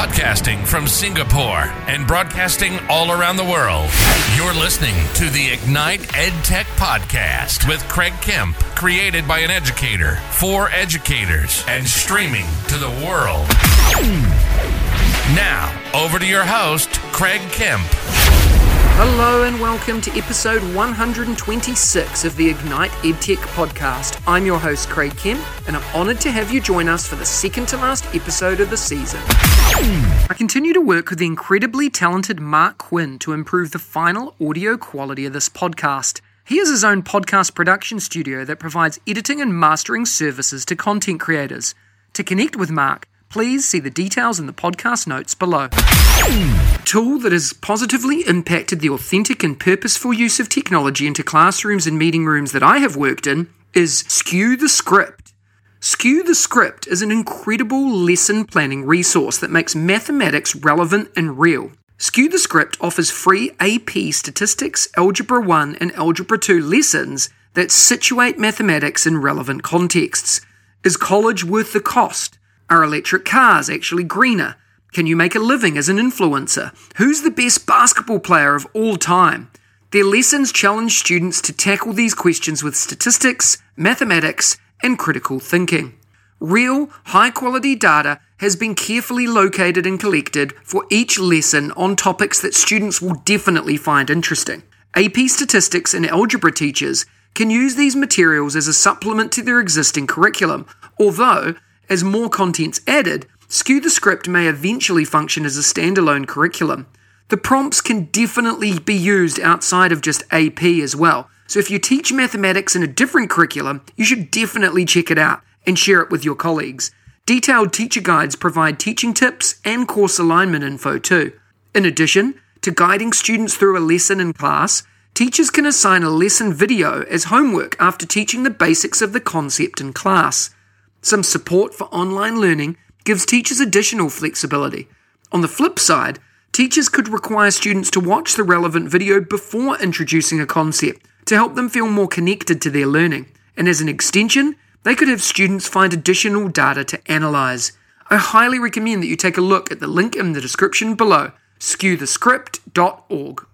Podcasting from Singapore and broadcasting all around the world. You're listening to the Ignite EdTech Podcast with Craig Kemp, created by an educator for educators and streaming to the world. Now, over to your host, Craig Kemp. Hello and welcome to episode 126 of the Ignite EdTech podcast. I'm your host, Craig Kemp, and I'm honored to have you join us for the second to last episode of the season. I continue to work with the incredibly talented Mark Quinn to improve the final audio quality of this podcast. He has his own podcast production studio that provides editing and mastering services to content creators. To connect with Mark, please see the details in the podcast notes below. Tool that has positively impacted the authentic and purposeful use of technology into classrooms and meeting rooms that I have worked in is Skew the Script. Skew the Script is an incredible lesson planning resource that makes mathematics relevant and real. Skew the Script offers free AP Statistics, Algebra 1, and Algebra 2 lessons that situate mathematics in relevant contexts. Is college worth the cost? Are electric cars actually greener? Can you make a living as an influencer? Who's the best basketball player of all time? Their lessons challenge students to tackle these questions with statistics, mathematics, and critical thinking. Real, high quality data has been carefully located and collected for each lesson on topics that students will definitely find interesting. AP statistics and algebra teachers can use these materials as a supplement to their existing curriculum, although, as more content's added, Skew the Script may eventually function as a standalone curriculum. The prompts can definitely be used outside of just AP as well. So if you teach mathematics in a different curriculum, you should definitely check it out and share it with your colleagues. Detailed teacher guides provide teaching tips and course alignment info too. In addition to guiding students through a lesson in class, teachers can assign a lesson video as homework after teaching the basics of the concept in class. Some support for online learning gives teachers additional flexibility. On the flip side, teachers could require students to watch the relevant video before introducing a concept to help them feel more connected to their learning. And as an extension, they could have students find additional data to analyze. I highly recommend that you take a look at the link in the description below, skewthescript.org.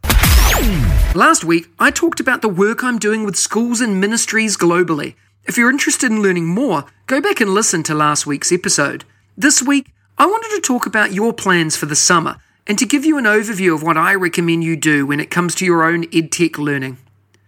Last week, I talked about the work I'm doing with schools and ministries globally. If you're interested in learning more, go back and listen to last week's episode. This week, I wanted to talk about your plans for the summer and to give you an overview of what I recommend you do when it comes to your own EdTech learning.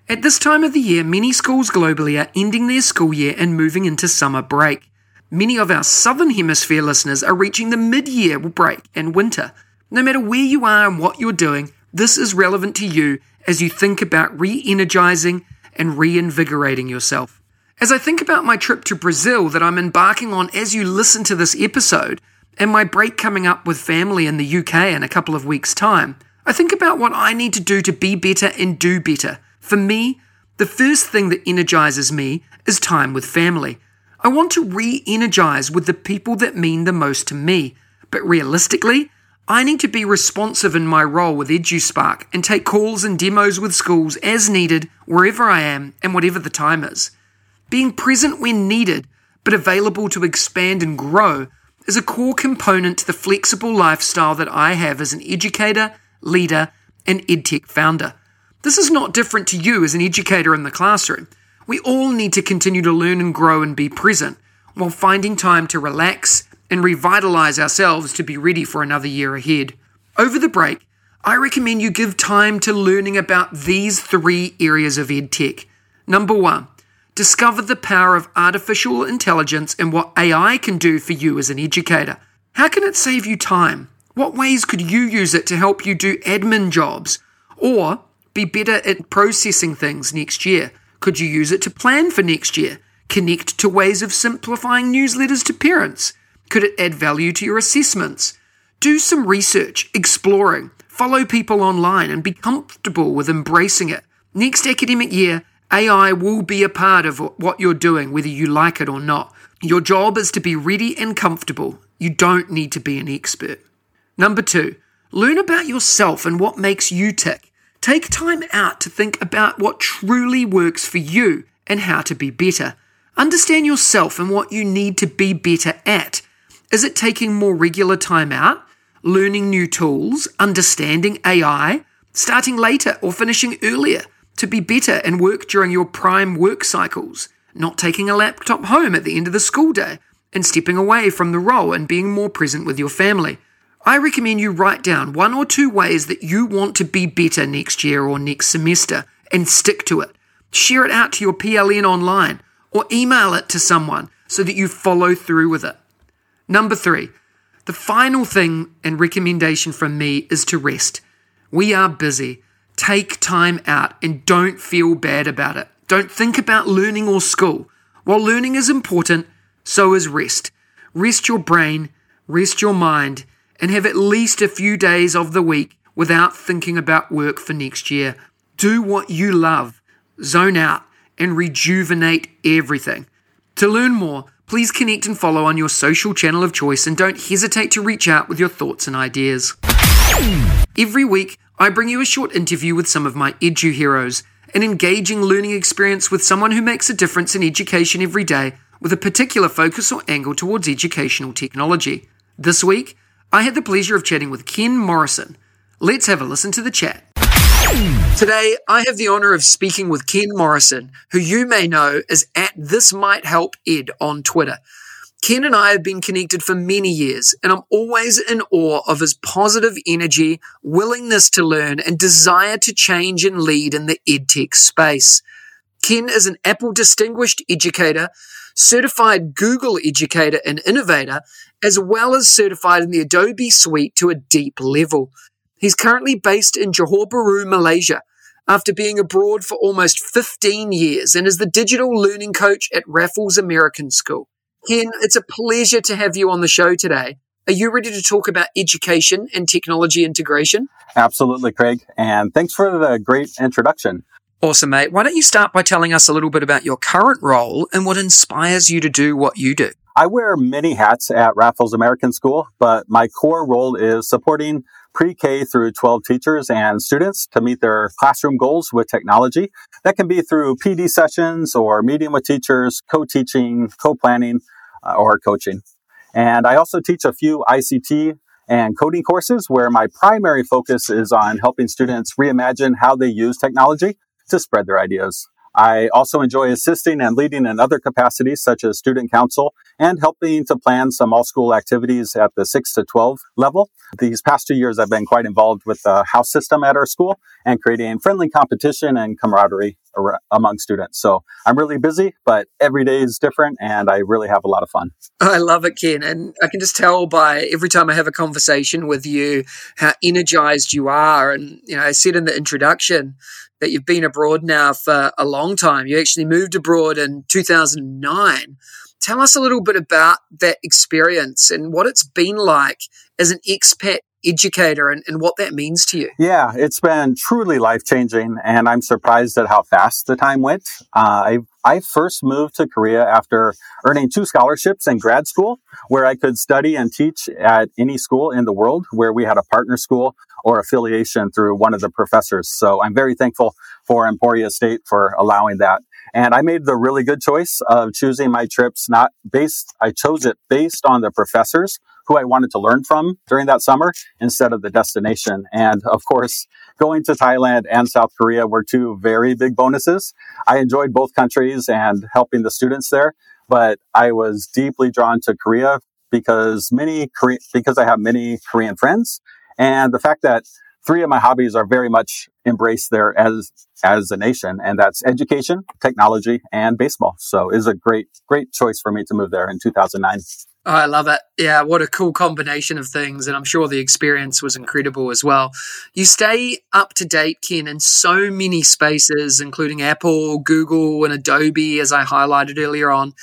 At this time of the year, many schools globally are ending their school year and moving into summer break. Many of our Southern Hemisphere listeners are reaching the mid year break and winter. No matter where you are and what you're doing, this is relevant to you as you think about re energizing and reinvigorating yourself. As I think about my trip to Brazil that I'm embarking on as you listen to this episode, and my break coming up with family in the UK in a couple of weeks' time, I think about what I need to do to be better and do better. For me, the first thing that energizes me is time with family. I want to re energize with the people that mean the most to me, but realistically, I need to be responsive in my role with EduSpark and take calls and demos with schools as needed wherever I am and whatever the time is. Being present when needed, but available to expand and grow, is a core component to the flexible lifestyle that I have as an educator, leader, and EdTech founder. This is not different to you as an educator in the classroom. We all need to continue to learn and grow and be present, while finding time to relax and revitalize ourselves to be ready for another year ahead. Over the break, I recommend you give time to learning about these three areas of EdTech. Number one, Discover the power of artificial intelligence and what AI can do for you as an educator. How can it save you time? What ways could you use it to help you do admin jobs or be better at processing things next year? Could you use it to plan for next year? Connect to ways of simplifying newsletters to parents? Could it add value to your assessments? Do some research, exploring, follow people online, and be comfortable with embracing it. Next academic year, AI will be a part of what you're doing, whether you like it or not. Your job is to be ready and comfortable. You don't need to be an expert. Number two, learn about yourself and what makes you tick. Take time out to think about what truly works for you and how to be better. Understand yourself and what you need to be better at. Is it taking more regular time out? learning new tools, understanding AI, starting later or finishing earlier to be better and work during your prime work cycles, not taking a laptop home at the end of the school day, and stepping away from the role and being more present with your family. I recommend you write down one or two ways that you want to be better next year or next semester and stick to it. Share it out to your PLN online or email it to someone so that you follow through with it. Number three, the final thing and recommendation from me is to rest. We are busy. Take time out and don't feel bad about it. Don't think about learning or school. While learning is important, so is rest. Rest your brain, rest your mind, and have at least a few days of the week without thinking about work for next year. Do what you love, zone out, and rejuvenate everything. To learn more, please connect and follow on your social channel of choice and don't hesitate to reach out with your thoughts and ideas. Every week, I bring you a short interview with some of my edu heroes, an engaging learning experience with someone who makes a difference in education every day with a particular focus or angle towards educational technology. This week, I had the pleasure of chatting with Ken Morrison. Let's have a listen to the chat. Today, I have the honor of speaking with Ken Morrison, who you may know as at This Might Help Ed on Twitter. Ken and I have been connected for many years, and I'm always in awe of his positive energy, willingness to learn, and desire to change and lead in the edtech space. Ken is an Apple Distinguished Educator, certified Google Educator and Innovator, as well as certified in the Adobe Suite to a deep level. He's currently based in Johor Bahru, Malaysia, after being abroad for almost 15 years and is the digital learning coach at Raffles American School. Ken, it's a pleasure to have you on the show today. Are you ready to talk about education and technology integration? Absolutely, Craig. And thanks for the great introduction. Awesome, mate. Why don't you start by telling us a little bit about your current role and what inspires you to do what you do? I wear many hats at Raffles American School, but my core role is supporting pre-K through 12 teachers and students to meet their classroom goals with technology. That can be through PD sessions or meeting with teachers, co-teaching, co-planning, uh, or coaching. And I also teach a few ICT and coding courses where my primary focus is on helping students reimagine how they use technology to spread their ideas. I also enjoy assisting and leading in other capacities, such as student council and helping to plan some all school activities at the 6 to 12 level. These past two years, I've been quite involved with the house system at our school and creating friendly competition and camaraderie among students. So I'm really busy, but every day is different and I really have a lot of fun. I love it, Ken. And I can just tell by every time I have a conversation with you how energized you are. And, you know, I said in the introduction, that you've been abroad now for a long time. You actually moved abroad in 2009. Tell us a little bit about that experience and what it's been like as an expat educator and, and what that means to you. Yeah, it's been truly life changing, and I'm surprised at how fast the time went. Uh, I I first moved to Korea after earning two scholarships in grad school, where I could study and teach at any school in the world where we had a partner school or affiliation through one of the professors. So I'm very thankful for Emporia State for allowing that. And I made the really good choice of choosing my trips not based, I chose it based on the professors who I wanted to learn from during that summer instead of the destination. And of course, going to Thailand and South Korea were two very big bonuses. I enjoyed both countries and helping the students there, but I was deeply drawn to Korea because many Korean, because I have many Korean friends and the fact that three of my hobbies are very much embraced there as as a nation and that's education technology and baseball so is a great great choice for me to move there in 2009 Oh, I love it. Yeah, what a cool combination of things. And I'm sure the experience was incredible as well. You stay up to date, Ken, in so many spaces, including Apple, Google, and Adobe, as I highlighted earlier on.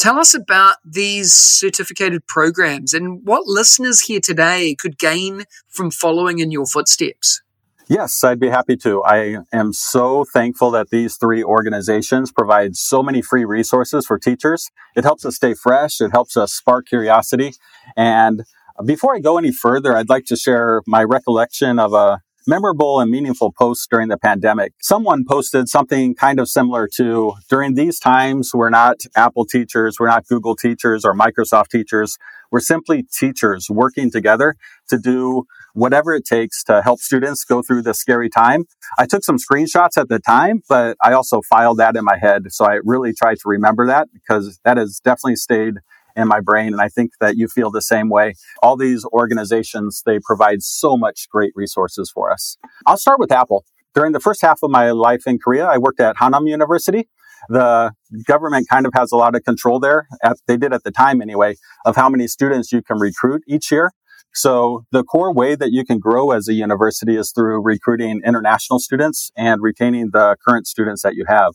Tell us about these certificated programs and what listeners here today could gain from following in your footsteps. Yes, I'd be happy to. I am so thankful that these three organizations provide so many free resources for teachers. It helps us stay fresh. It helps us spark curiosity. And before I go any further, I'd like to share my recollection of a memorable and meaningful posts during the pandemic. Someone posted something kind of similar to during these times, we're not Apple teachers, we're not Google teachers or Microsoft teachers. We're simply teachers working together to do whatever it takes to help students go through this scary time. I took some screenshots at the time, but I also filed that in my head. So I really tried to remember that because that has definitely stayed in my brain. And I think that you feel the same way. All these organizations, they provide so much great resources for us. I'll start with Apple. During the first half of my life in Korea, I worked at Hannam University. The government kind of has a lot of control there. At, they did at the time anyway, of how many students you can recruit each year. So the core way that you can grow as a university is through recruiting international students and retaining the current students that you have.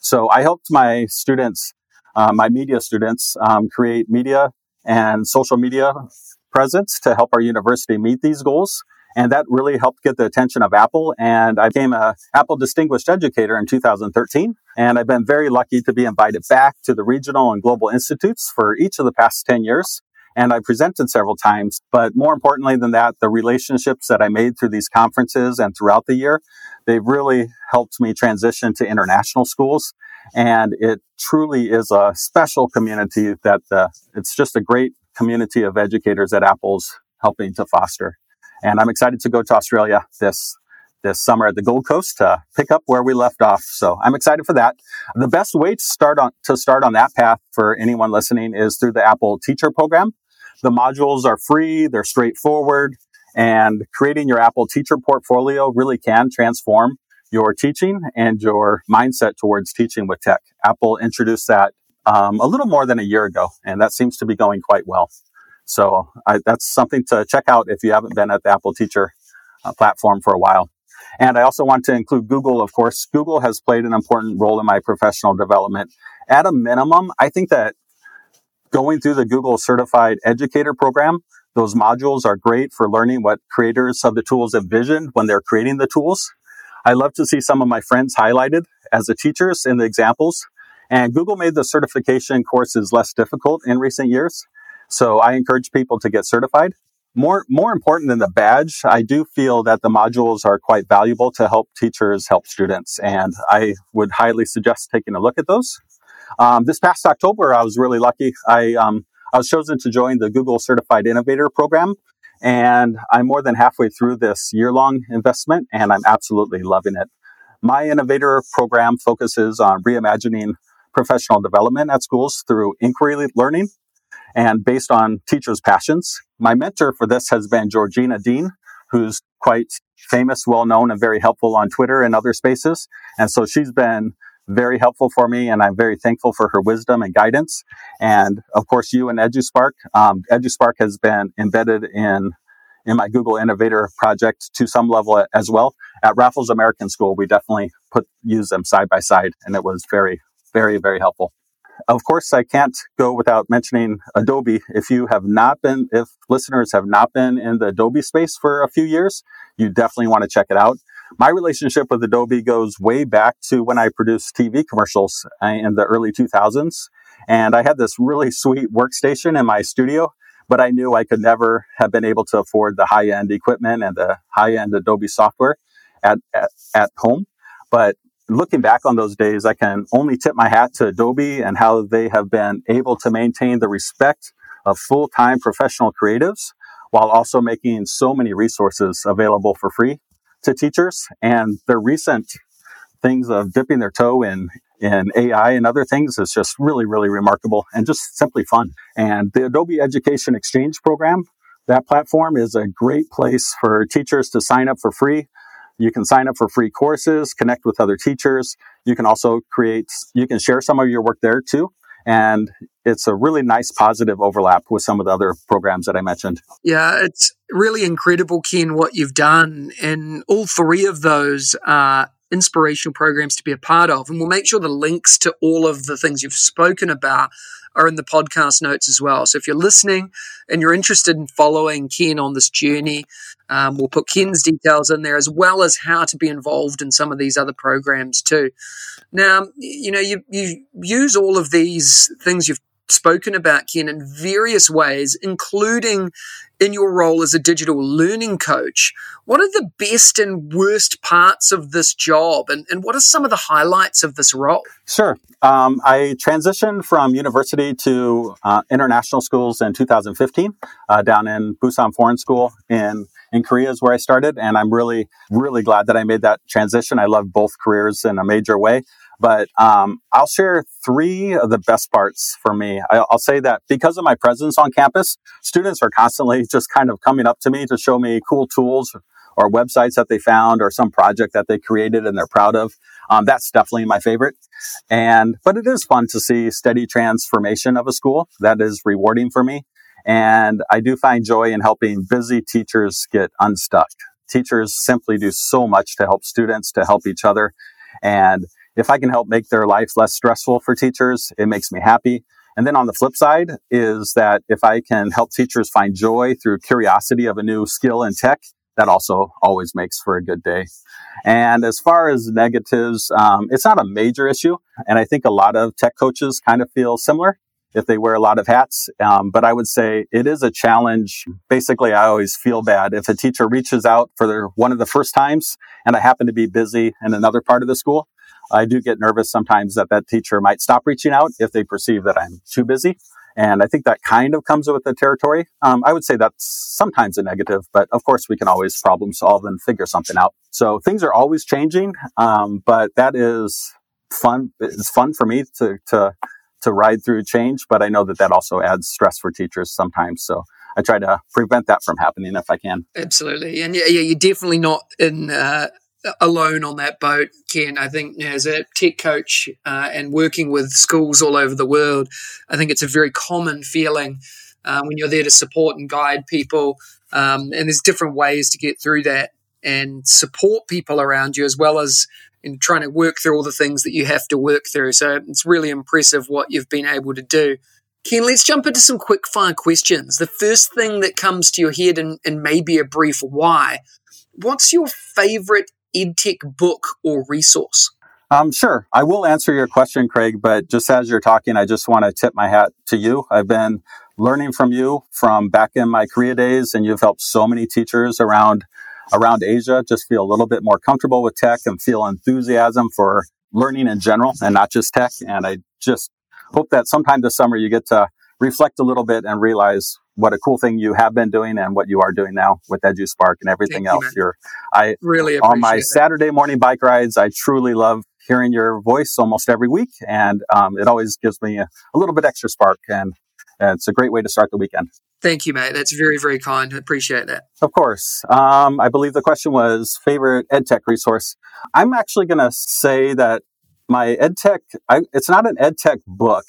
So I helped my students uh, my media students um, create media and social media presence to help our university meet these goals. And that really helped get the attention of Apple. And I became a Apple Distinguished Educator in 2013. And I've been very lucky to be invited back to the regional and global institutes for each of the past 10 years. And I presented several times. But more importantly than that, the relationships that I made through these conferences and throughout the year, they've really helped me transition to international schools and it truly is a special community that uh, it's just a great community of educators that Apple's helping to foster. And I'm excited to go to Australia this this summer at the Gold Coast to pick up where we left off. So I'm excited for that. The best way to start on to start on that path for anyone listening is through the Apple Teacher Program. The modules are free, they're straightforward, and creating your Apple Teacher portfolio really can transform your teaching and your mindset towards teaching with tech. Apple introduced that um, a little more than a year ago, and that seems to be going quite well. So I, that's something to check out if you haven't been at the Apple Teacher uh, platform for a while. And I also want to include Google, of course. Google has played an important role in my professional development. At a minimum, I think that going through the Google Certified Educator program, those modules are great for learning what creators of the tools envisioned when they're creating the tools. I love to see some of my friends highlighted as the teachers in the examples. And Google made the certification courses less difficult in recent years. So I encourage people to get certified. More, more important than the badge, I do feel that the modules are quite valuable to help teachers help students. And I would highly suggest taking a look at those. Um, this past October, I was really lucky. I, um, I was chosen to join the Google Certified Innovator Program, and I'm more than halfway through this year long investment and I'm absolutely loving it. My innovator program focuses on reimagining professional development at schools through inquiry learning and based on teachers' passions. My mentor for this has been Georgina Dean, who's quite famous, well known, and very helpful on Twitter and other spaces. And so she's been very helpful for me, and I'm very thankful for her wisdom and guidance. And of course, you and EduSpark. Um, EduSpark has been embedded in in my Google Innovator project to some level as well. At Raffles American School, we definitely put use them side by side, and it was very, very, very helpful. Of course, I can't go without mentioning Adobe. If you have not been, if listeners have not been in the Adobe space for a few years, you definitely want to check it out. My relationship with Adobe goes way back to when I produced TV commercials uh, in the early 2000s. And I had this really sweet workstation in my studio, but I knew I could never have been able to afford the high end equipment and the high end Adobe software at, at, at home. But looking back on those days, I can only tip my hat to Adobe and how they have been able to maintain the respect of full time professional creatives while also making so many resources available for free to teachers. And their recent things of dipping their toe in in AI and other things is just really, really remarkable and just simply fun. And the Adobe Education Exchange program, that platform is a great place for teachers to sign up for free. You can sign up for free courses, connect with other teachers. You can also create, you can share some of your work there too. And it's a really nice positive overlap with some of the other programs that I mentioned. Yeah, it's really incredible, Ken, what you've done. And all three of those are inspirational programs to be a part of. And we'll make sure the links to all of the things you've spoken about are in the podcast notes as well. So if you're listening and you're interested in following Ken on this journey, um, we'll put Ken's details in there as well as how to be involved in some of these other programs too. Now, you know, you, you use all of these things you've spoken about, Ken, in various ways, including in your role as a digital learning coach. What are the best and worst parts of this job, and, and what are some of the highlights of this role? Sure. Um, I transitioned from university to uh, international schools in 2015 uh, down in Busan Foreign School in in Korea is where I started, and I'm really really glad that I made that transition. I love both careers in a major way. But um, I'll share three of the best parts for me. I'll say that because of my presence on campus, students are constantly just kind of coming up to me to show me cool tools or websites that they found or some project that they created and they're proud of. Um, that's definitely my favorite. And, but it is fun to see steady transformation of a school. That is rewarding for me. And I do find joy in helping busy teachers get unstuck. Teachers simply do so much to help students, to help each other. And if I can help make their life less stressful for teachers, it makes me happy. And then on the flip side is that if I can help teachers find joy through curiosity of a new skill in tech, that also always makes for a good day. And as far as negatives, um, it's not a major issue. And I think a lot of tech coaches kind of feel similar if they wear a lot of hats. Um, but I would say it is a challenge. Basically, I always feel bad if a teacher reaches out for their, one of the first times and I happen to be busy in another part of the school. I do get nervous sometimes that that teacher might stop reaching out if they perceive that I'm too busy. And I think that kind of comes with the territory. Um, I would say that's sometimes a negative, but of course we can always problem solve and figure something out. So things are always changing, um, but that is fun. It's fun for me to to to ride through change, but I know that that also adds stress for teachers sometimes. So I try to prevent that from happening if I can. Absolutely, and yeah, yeah you're definitely not in. Uh alone on that boat, Ken. I think you know, as a tech coach uh, and working with schools all over the world, I think it's a very common feeling uh, when you're there to support and guide people. Um, and there's different ways to get through that and support people around you as well as in trying to work through all the things that you have to work through. So it's really impressive what you've been able to do. Ken, let's jump into some quick fire questions. The first thing that comes to your head, and, and maybe a brief why, what's your favorite EdTech book or resource? Um, sure. I will answer your question, Craig, but just as you're talking, I just want to tip my hat to you. I've been learning from you from back in my Korea days, and you've helped so many teachers around around Asia just feel a little bit more comfortable with tech and feel enthusiasm for learning in general and not just tech. And I just hope that sometime this summer you get to reflect a little bit and realize what a cool thing you have been doing and what you are doing now with EduSpark and everything Thank else. You, are I really on my that. Saturday morning bike rides. I truly love hearing your voice almost every week, and um, it always gives me a, a, little bit extra spark, and, and it's a great way to start the weekend. Thank you, mate. That's very, very kind. I appreciate that. Of course. Um, I believe the question was favorite EdTech resource. I'm actually going to say that my EdTech, I, it's not an EdTech book,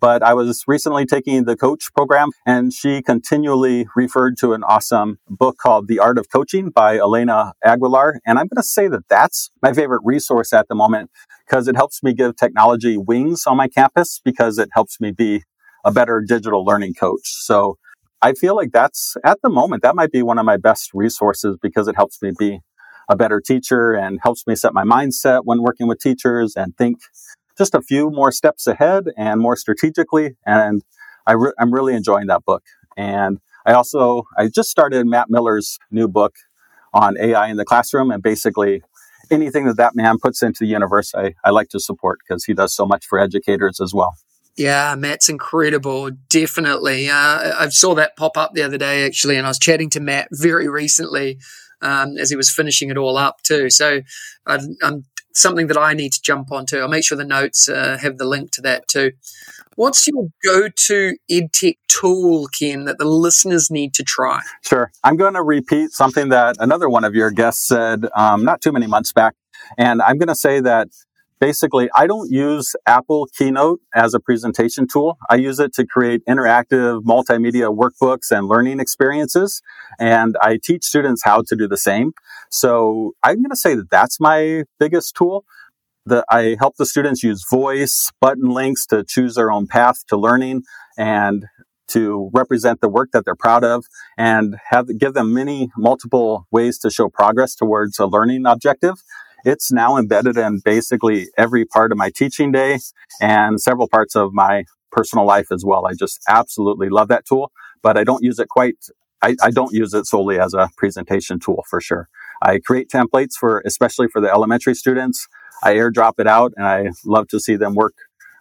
but I was recently taking the coach program and she continually referred to an awesome book called The Art of Coaching by Elena Aguilar. And I'm going to say that that's my favorite resource at the moment because it helps me give technology wings on my campus because it helps me be a better digital learning coach. So I feel like that's at the moment, that might be one of my best resources because it helps me be a better teacher and helps me set my mindset when working with teachers and think just a few more steps ahead and more strategically. And I I'm really enjoying that book. And I also, I just started Matt Miller's new book on AI in the classroom and basically anything that that man puts into the universe, I, I like to support because he does so much for educators as well. Yeah, Matt's incredible. Definitely. Uh, I saw that pop up the other day, actually, and I was chatting to Matt very recently um, as he was finishing it all up, too. So i am something that I need to jump onto. I'll make sure the notes uh, have the link to that too. What's your go-to edtech tool, Ken, that the listeners need to try? Sure. I'm going to repeat something that another one of your guests said um, not too many months back, and I'm going to say that basically I don't use Apple Keynote as a presentation tool. I use it to create interactive multimedia workbooks and learning experiences. And I teach students how to do the same. So I'm going to say that that's my biggest tool. That I help the students use voice, button links to choose their own path to learning and to represent the work that they're proud of and have give them many multiple ways to show progress towards a learning objective it's now embedded in basically every part of my teaching day and several parts of my personal life as well. I just absolutely love that tool, but I don't use it quite. I, I don't use it solely as a presentation tool for sure. I create templates for, especially for the elementary students. I airdrop it out and I love to see them work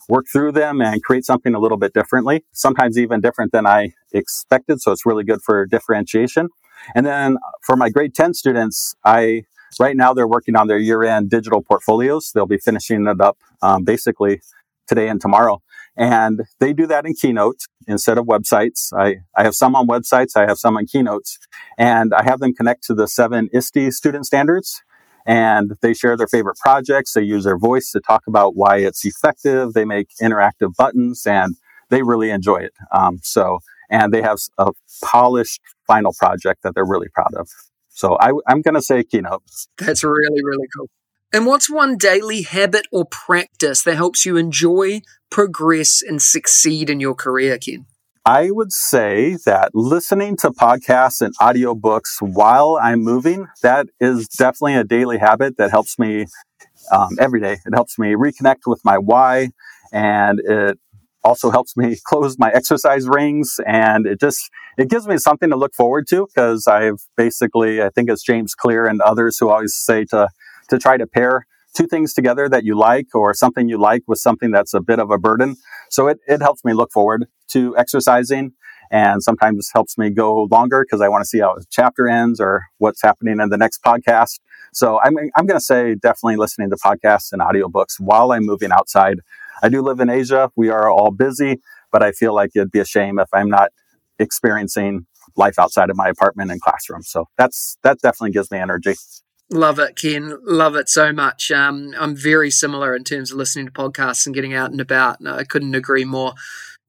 work through them and create something a little bit differently, sometimes even different than I expected. So it's really good for differentiation. And then for my grade 10 students, I, right now they're working on their year end digital portfolios. They'll be finishing it up, um, basically today and tomorrow. And they do that in Keynote instead of websites. I, I have some on websites. I have some on Keynotes and I have them connect to the seven ISTE student standards and they share their favorite projects. They use their voice to talk about why it's effective. They make interactive buttons and they really enjoy it. Um, so, and they have a polished final project that they're really proud of. So I, I'm going to say keynote. That's really, really cool. And what's one daily habit or practice that helps you enjoy, progress, and succeed in your career, Ken? I would say that listening to podcasts and audiobooks while I'm moving, that is definitely a daily habit that helps me um, every day. It helps me reconnect with my why and it also helps me close my exercise rings and it just it gives me something to look forward to because I've basically I think it's James Clear and others who always say to to try to pair two things together that you like or something you like with something that's a bit of a burden. So it, it helps me look forward to exercising and sometimes helps me go longer because I want to see how a chapter ends or what's happening in the next podcast. So I'm, I'm going to say definitely listening to podcasts and audiobooks while I'm moving outside. I do live in Asia. We are all busy, but I feel like it'd be a shame if I'm not experiencing life outside of my apartment and classroom. So that's, that definitely gives me energy. Love it, Ken. Love it so much. Um, I'm very similar in terms of listening to podcasts and getting out and about. No, I couldn't agree more.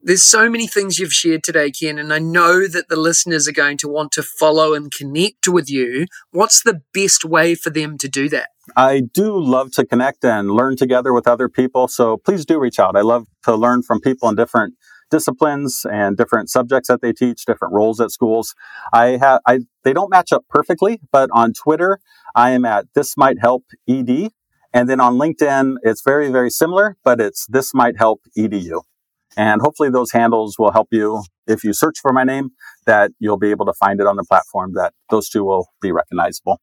There's so many things you've shared today, Ken, and I know that the listeners are going to want to follow and connect with you. What's the best way for them to do that? I do love to connect and learn together with other people. So please do reach out. I love to learn from people in different disciplines and different subjects that they teach, different roles at schools. I have, I, they don't match up perfectly, but on Twitter, I am at this might help ed. And then on LinkedIn, it's very, very similar, but it's this might help edu. And hopefully those handles will help you if you search for my name that you'll be able to find it on the platform that those two will be recognizable.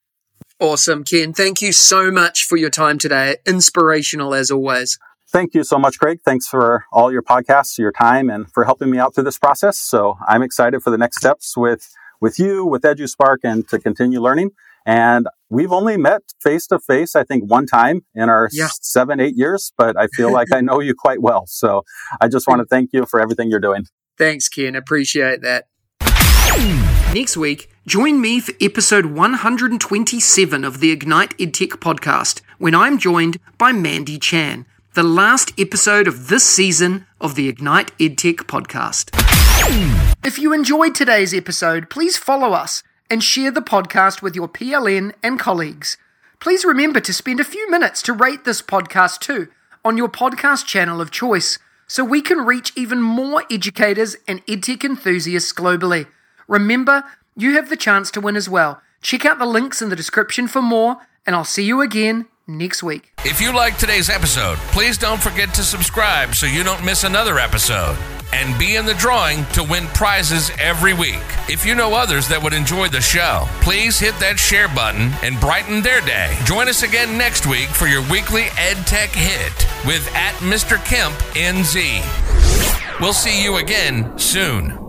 Awesome, Ken. Thank you so much for your time today. Inspirational as always. Thank you so much, Craig. Thanks for all your podcasts, your time, and for helping me out through this process. So I'm excited for the next steps with, with you, with EduSpark, and to continue learning. And we've only met face to face, I think, one time in our yeah. seven, eight years, but I feel like I know you quite well. So I just want to thank you for everything you're doing. Thanks, Ken. Appreciate that. Next week, join me for episode 127 of the Ignite EdTech podcast when I'm joined by Mandy Chan the last episode of this season of the Ignite EdTech podcast. If you enjoyed today's episode, please follow us and share the podcast with your PLN and colleagues. Please remember to spend a few minutes to rate this podcast too on your podcast channel of choice so we can reach even more educators and edtech enthusiasts globally. Remember, you have the chance to win as well. Check out the links in the description for more, and I'll see you again next week. If you like today's episode, please don't forget to subscribe so you don't miss another episode. And be in the drawing to win prizes every week. If you know others that would enjoy the show, please hit that share button and brighten their day. Join us again next week for your weekly EdTech hit with at Mr. Kemp NZ. We'll see you again soon.